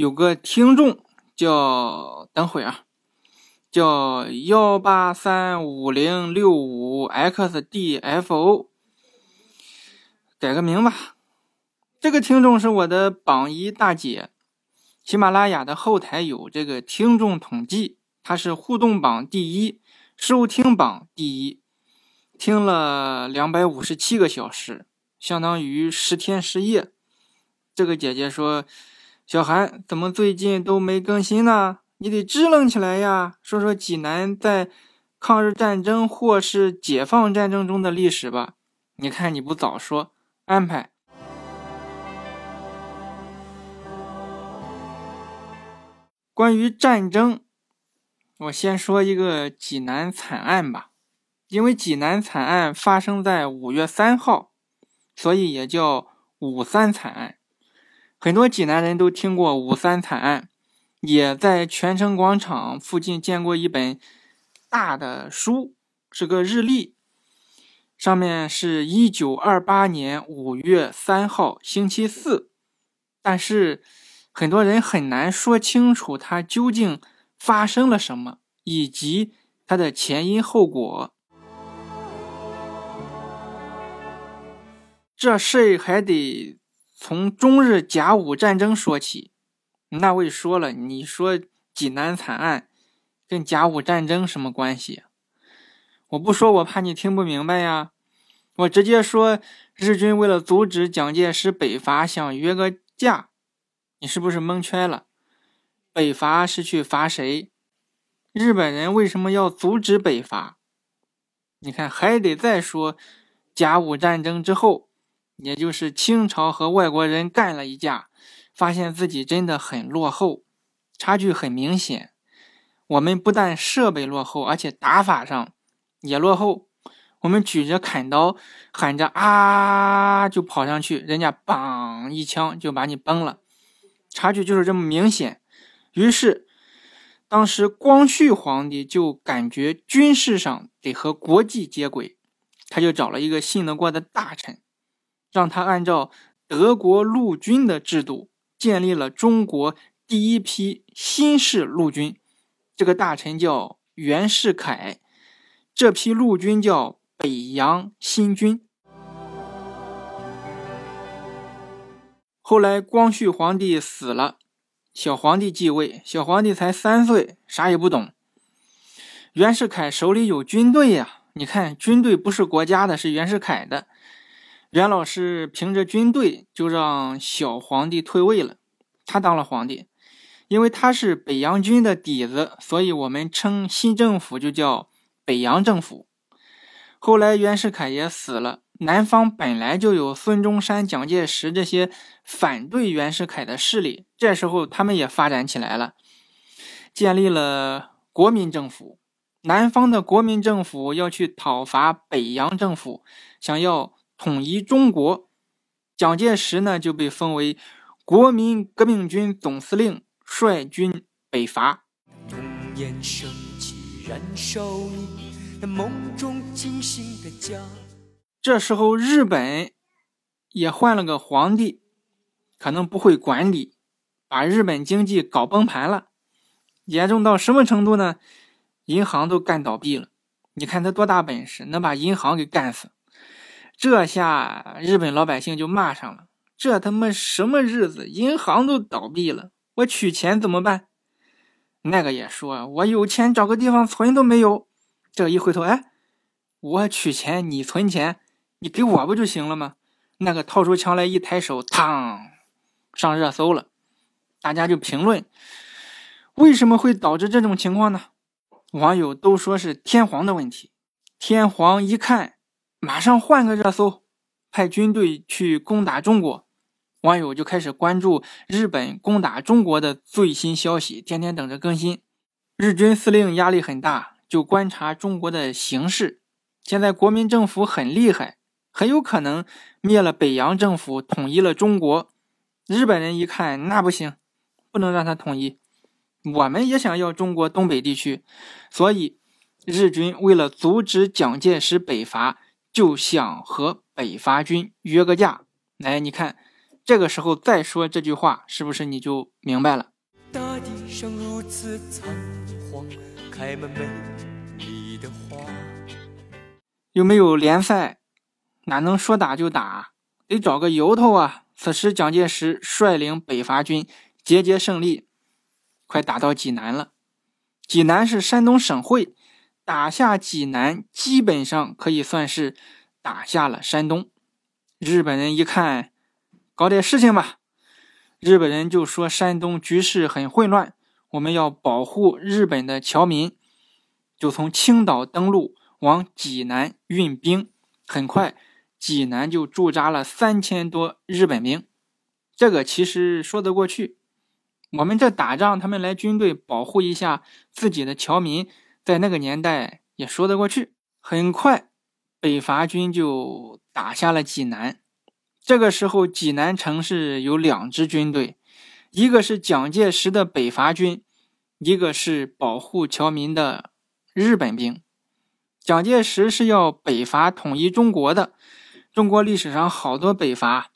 有个听众叫等会啊，叫幺八三五零六五 xdfo，改个名吧。这个听众是我的榜一大姐，喜马拉雅的后台有这个听众统计，她是互动榜第一，收听榜第一，听了两百五十七个小时，相当于十天十夜。这个姐姐说：“小韩，怎么最近都没更新呢？你得支棱起来呀！说说济南在抗日战争或是解放战争中的历史吧。你看你不早说，安排。”关于战争，我先说一个济南惨案吧。因为济南惨案发生在五月三号，所以也叫五三惨案。很多济南人都听过五三惨案，也在泉城广场附近见过一本大的书，是个日历，上面是一九二八年五月三号星期四，但是。很多人很难说清楚它究竟发生了什么，以及它的前因后果。这事还得从中日甲午战争说起。那位说了，你说济南惨案跟甲午战争什么关系？我不说，我怕你听不明白呀。我直接说，日军为了阻止蒋介石北伐，想约个架。你是不是蒙圈了？北伐是去伐谁？日本人为什么要阻止北伐？你看，还得再说甲午战争之后，也就是清朝和外国人干了一架，发现自己真的很落后，差距很明显。我们不但设备落后，而且打法上也落后。我们举着砍刀，喊着啊，就跑上去，人家梆一枪就把你崩了。差距就是这么明显，于是当时光绪皇帝就感觉军事上得和国际接轨，他就找了一个信得过的大臣，让他按照德国陆军的制度建立了中国第一批新式陆军。这个大臣叫袁世凯，这批陆军叫北洋新军。后来，光绪皇帝死了，小皇帝继位。小皇帝才三岁，啥也不懂。袁世凯手里有军队呀，你看，军队不是国家的，是袁世凯的。袁老师凭着军队就让小皇帝退位了，他当了皇帝。因为他是北洋军的底子，所以我们称新政府就叫北洋政府。后来，袁世凯也死了。南方本来就有孙中山、蒋介石这些反对袁世凯的势力，这时候他们也发展起来了，建立了国民政府。南方的国民政府要去讨伐北洋政府，想要统一中国。蒋介石呢就被封为国民革命军总司令，率军北伐。梦中惊醒的家。这时候，日本也换了个皇帝，可能不会管理，把日本经济搞崩盘了。严重到什么程度呢？银行都干倒闭了。你看他多大本事，能把银行给干死？这下日本老百姓就骂上了：这他妈什么日子？银行都倒闭了，我取钱怎么办？那个也说：我有钱找个地方存都没有。这一回头，哎，我取钱，你存钱。你给我不就行了吗？那个掏出枪来一抬手，嘡，上热搜了。大家就评论，为什么会导致这种情况呢？网友都说是天皇的问题。天皇一看，马上换个热搜，派军队去攻打中国。网友就开始关注日本攻打中国的最新消息，天天等着更新。日军司令压力很大，就观察中国的形势。现在国民政府很厉害。很有可能灭了北洋政府，统一了中国。日本人一看，那不行，不能让他统一。我们也想要中国东北地区，所以日军为了阻止蒋介石北伐，就想和北伐军约个架。来，你看，这个时候再说这句话，是不是你就明白了？地上如此仓皇，开满美丽的花。有没有联赛？哪能说打就打？得找个由头啊！此时蒋介石率领北伐军节节胜利，快打到济南了。济南是山东省会，打下济南基本上可以算是打下了山东。日本人一看，搞点事情吧。日本人就说山东局势很混乱，我们要保护日本的侨民，就从青岛登陆，往济南运兵。很快。济南就驻扎了三千多日本兵，这个其实说得过去。我们这打仗，他们来军队保护一下自己的侨民，在那个年代也说得过去。很快，北伐军就打下了济南。这个时候，济南城市有两支军队，一个是蒋介石的北伐军，一个是保护侨民的日本兵。蒋介石是要北伐统一中国的。中国历史上好多北伐，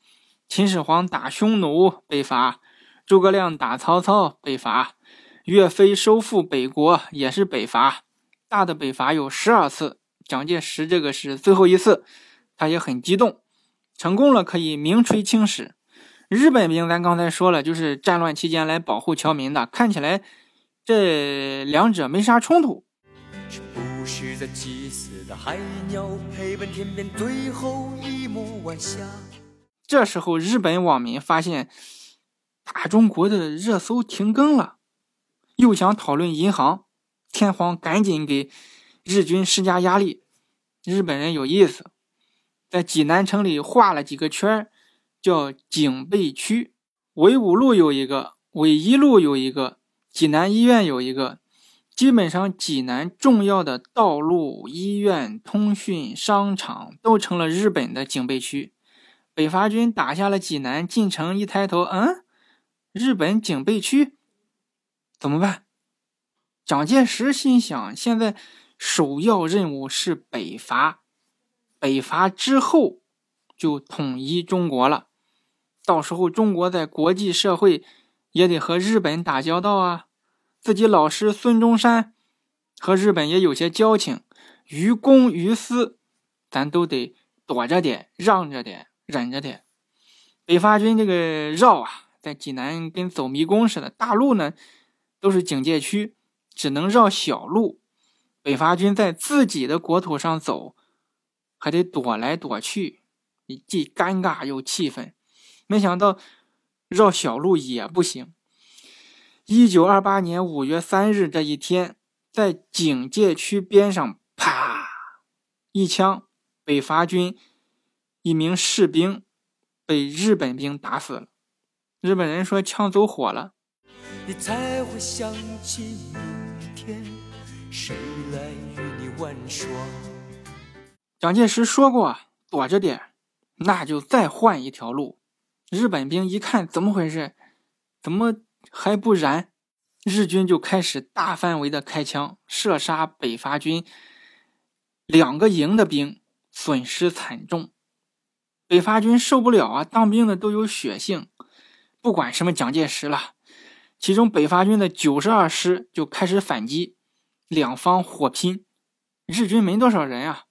秦始皇打匈奴北伐，诸葛亮打曹操北伐，岳飞收复北国也是北伐。大的北伐有十二次，蒋介石这个是最后一次，他也很激动，成功了可以名垂青史。日本兵咱刚才说了，就是战乱期间来保护侨民的，看起来这两者没啥冲突。是在祭祀的海鸟陪伴天边最后一抹晚霞。这时候，日本网民发现大中国的热搜停更了，又想讨论银行，天皇赶紧给日军施加压力。日本人有意思，在济南城里画了几个圈叫警备区，纬五路有一个，纬一路有一个，济南医院有一个。基本上，济南重要的道路、医院、通讯、商场都成了日本的警备区。北伐军打下了济南，进城一抬头，嗯，日本警备区，怎么办？蒋介石心想，现在首要任务是北伐，北伐之后就统一中国了。到时候，中国在国际社会也得和日本打交道啊。自己老师孙中山和日本也有些交情，于公于私，咱都得躲着点，让着点，忍着点。北伐军这个绕啊，在济南跟走迷宫似的，大路呢都是警戒区，只能绕小路。北伐军在自己的国土上走，还得躲来躲去，既尴尬又气愤。没想到绕小路也不行。一九二八年五月三日这一天，在警戒区边上，啪一枪，北伐军一名士兵被日本兵打死了。日本人说枪走火了。你才会想起明天，谁来与你玩耍。蒋介石说过，躲着点，那就再换一条路。日本兵一看，怎么回事？怎么？还不燃，日军就开始大范围的开枪射杀北伐军两个营的兵，损失惨重。北伐军受不了啊，当兵的都有血性，不管什么蒋介石了。其中北伐军的九十二师就开始反击，两方火拼，日军没多少人啊。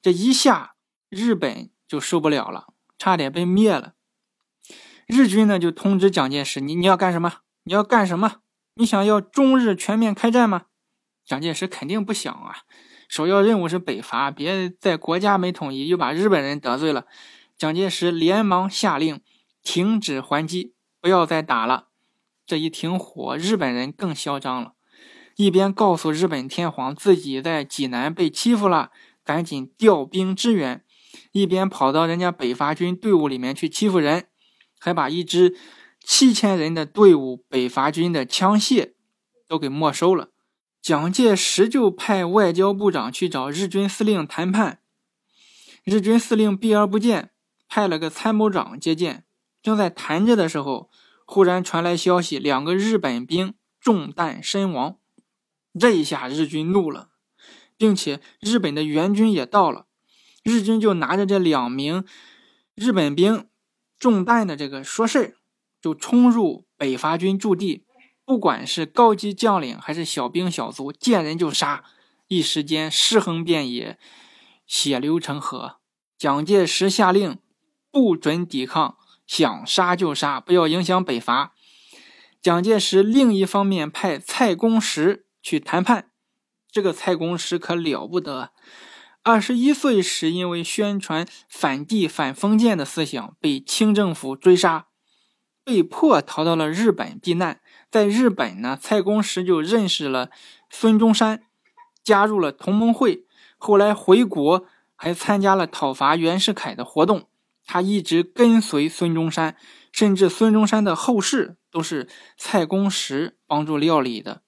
这一下，日本就受不了了，差点被灭了。日军呢就通知蒋介石：“你你要干什么？”你要干什么？你想要中日全面开战吗？蒋介石肯定不想啊！首要任务是北伐，别在国家没统一又把日本人得罪了。蒋介石连忙下令停止还击，不要再打了。这一停火，日本人更嚣张了，一边告诉日本天皇自己在济南被欺负了，赶紧调兵支援，一边跑到人家北伐军队伍里面去欺负人，还把一支。七千人的队伍，北伐军的枪械都给没收了。蒋介石就派外交部长去找日军司令谈判，日军司令避而不见，派了个参谋长接见。正在谈着的时候，忽然传来消息，两个日本兵中弹身亡。这一下，日军怒了，并且日本的援军也到了。日军就拿着这两名日本兵中弹的这个说事。就冲入北伐军驻地，不管是高级将领还是小兵小卒，见人就杀，一时间尸横遍野，血流成河。蒋介石下令不准抵抗，想杀就杀，不要影响北伐。蒋介石另一方面派蔡公时去谈判，这个蔡公时可了不得，二十一岁时因为宣传反帝反封建的思想，被清政府追杀，被迫逃到了日本避难。在日本呢，蔡公时就认识了孙中山，加入了同盟会。后来回国，还参加了讨伐袁世凯的活动。他一直跟随孙中山，甚至孙中山的后事都是蔡公时帮助料理的。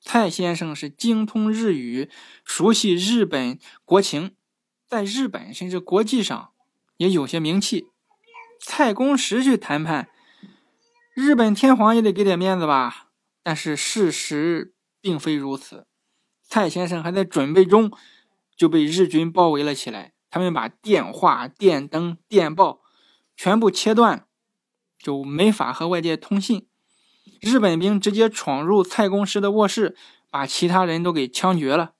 蔡先生是精通日语，熟悉日本国情，在日本甚至国际上也有些名气。蔡公时去谈判。日本天皇也得给点面子吧，但是事实并非如此。蔡先生还在准备中，就被日军包围了起来。他们把电话、电灯、电报全部切断，就没法和外界通信。日本兵直接闯入蔡公时的卧室，把其他人都给枪决了。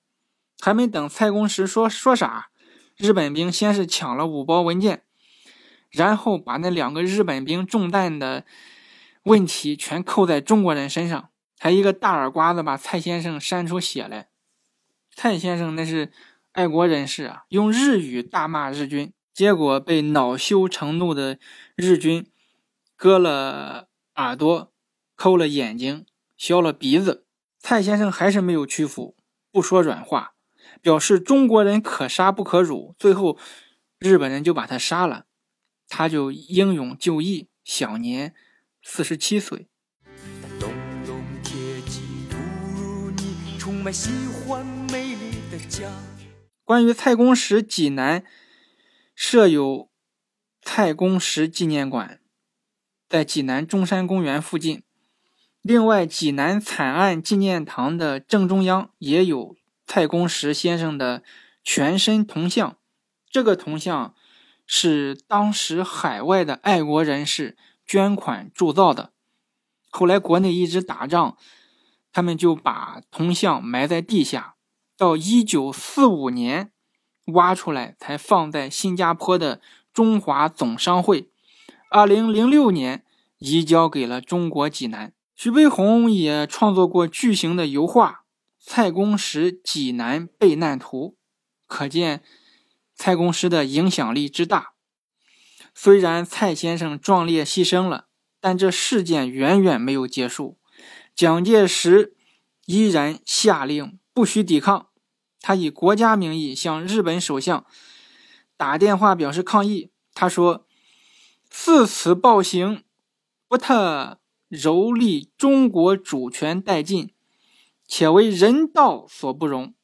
还没等蔡公时说说啥，日本兵先是抢了五包文件，然后把那两个日本兵中弹的。问题全扣在中国人身上，还一个大耳刮子把蔡先生扇出血来。蔡先生那是爱国人士啊，用日语大骂日军，结果被恼羞成怒的日军割了耳朵、抠了眼睛、削了鼻子。蔡先生还是没有屈服，不说软话，表示中国人可杀不可辱。最后，日本人就把他杀了，他就英勇就义，享年。四十七岁。关于蔡公时，济南设有蔡公时纪念馆，在济南中山公园附近。另外，济南惨案纪念堂的正中央也有蔡公时先生的全身铜像。这个铜像是当时海外的爱国人士。捐款铸造的，后来国内一直打仗，他们就把铜像埋在地下，到一九四五年挖出来，才放在新加坡的中华总商会。二零零六年移交给了中国济南。徐悲鸿也创作过巨型的油画《蔡公时济南备难图》，可见蔡公时的影响力之大。虽然蔡先生壮烈牺牲了，但这事件远远没有结束。蒋介石依然下令不许抵抗，他以国家名义向日本首相打电话表示抗议。他说：“自此暴行，不特蹂躏中国主权殆尽，且为人道所不容。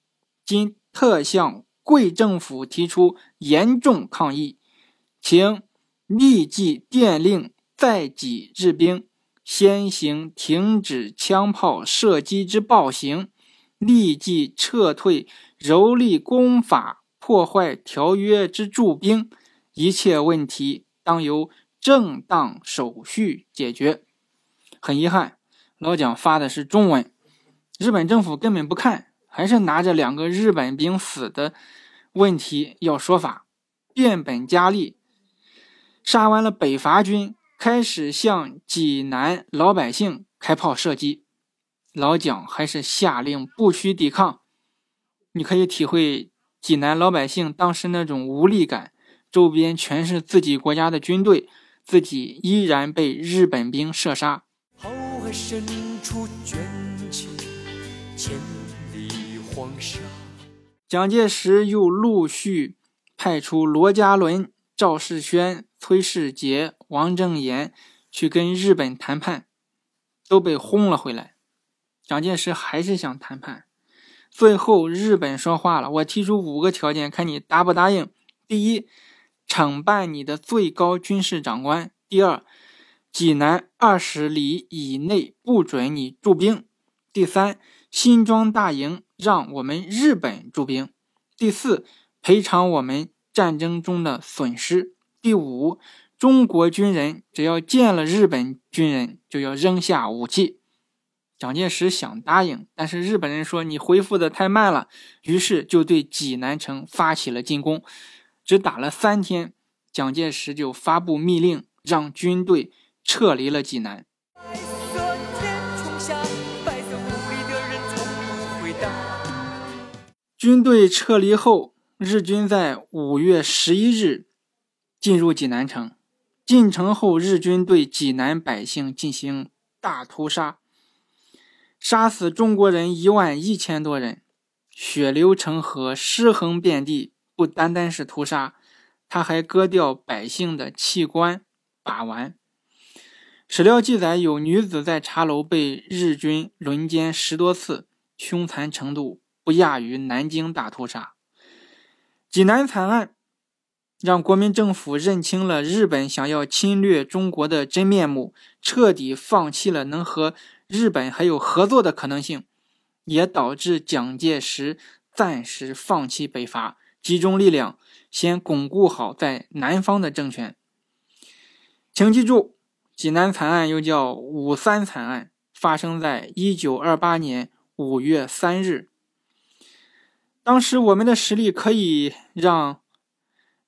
今特向贵政府提出严重抗议，请。”立即电令在己日兵先行停止枪炮射击之暴行，立即撤退蹂躏公法、破坏条约之驻兵，一切问题当由正当手续解决。很遗憾，老蒋发的是中文，日本政府根本不看，还是拿着两个日本兵死的问题要说法，变本加厉。杀完了北伐军，开始向济南老百姓开炮射击。老蒋还是下令不许抵抗。你可以体会济南老百姓当时那种无力感，周边全是自己国家的军队，自己依然被日本兵射杀。蒋介石又陆续派出罗家伦、赵世轩。崔世杰、王正言去跟日本谈判，都被轰了回来。蒋介石还是想谈判，最后日本说话了：“我提出五个条件，看你答不答应。第一，惩办你的最高军事长官；第二，济南二十里以内不准你驻兵；第三，新庄大营让我们日本驻兵；第四，赔偿我们战争中的损失。”第五，中国军人只要见了日本军人，就要扔下武器。蒋介石想答应，但是日本人说你恢复的太慢了，于是就对济南城发起了进攻。只打了三天，蒋介石就发布密令，让军队撤离了济南。军队撤离后，日军在五月十一日进入济南城。进城后，日军对济南百姓进行大屠杀，杀死中国人一万一千多人，血流成河，尸横遍地。不单单是屠杀，他还割掉百姓的器官，把玩。史料记载，有女子在茶楼被日军轮奸十多次，凶残程度不亚于南京大屠杀。济南惨案让国民政府认清了日本想要侵略中国的真面目，彻底放弃了能和日本还有合作的可能性，也导致蒋介石暂时放弃北伐。集中力量，先巩固好在南方的政权。请记住，济南惨案又叫五三惨案，发生在一九二八年五月三日。当时我们的实力可以让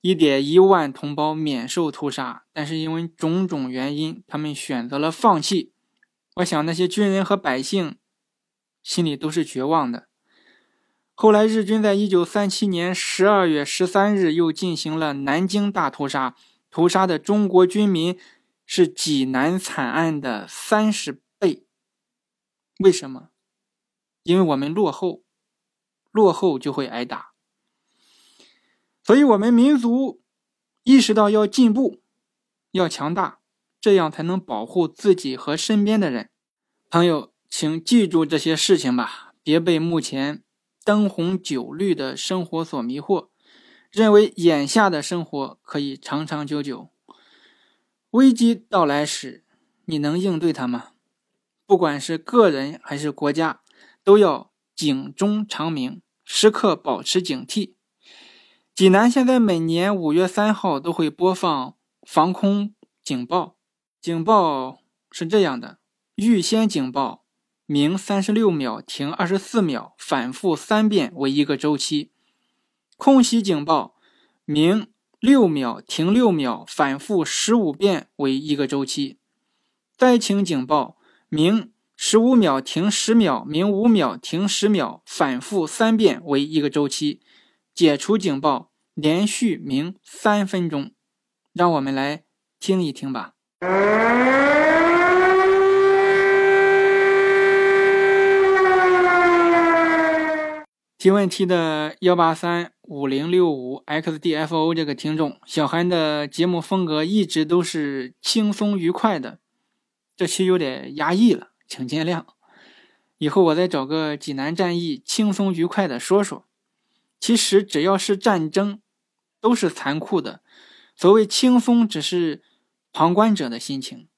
一点一万同胞免受屠杀，但是因为种种原因，他们选择了放弃。我想那些军人和百姓心里都是绝望的。后来，日军在一九三七年十二月十三日又进行了南京大屠杀，屠杀的中国军民是济南惨案的三十倍。为什么？因为我们落后，落后就会挨打。所以，我们民族意识到要进步，要强大，这样才能保护自己和身边的人。朋友，请记住这些事情吧，别被目前。灯红酒绿的生活所迷惑，认为眼下的生活可以长长久久。危机到来时，你能应对它吗？不管是个人还是国家，都要警钟长鸣，时刻保持警惕。济南现在每年五月三号都会播放防空警报，警报是这样的：预先警报。鸣三十六秒，停二十四秒，反复三遍为一个周期。空袭警报，鸣六秒，停六秒，反复十五遍为一个周期。灾情警报，鸣十五秒，停十秒，鸣五秒，停十秒，反复三遍为一个周期。解除警报，连续鸣三分钟。让我们来听一听吧。提问题的幺八三五零六五 xdfo 这个听众，小韩的节目风格一直都是轻松愉快的，这期有点压抑了，请见谅。以后我再找个济南战役轻松愉快的说说。其实只要是战争，都是残酷的。所谓轻松，只是旁观者的心情。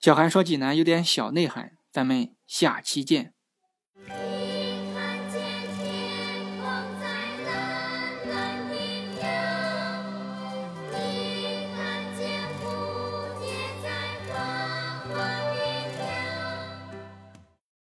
小韩说济南有点小内涵咱们下期见。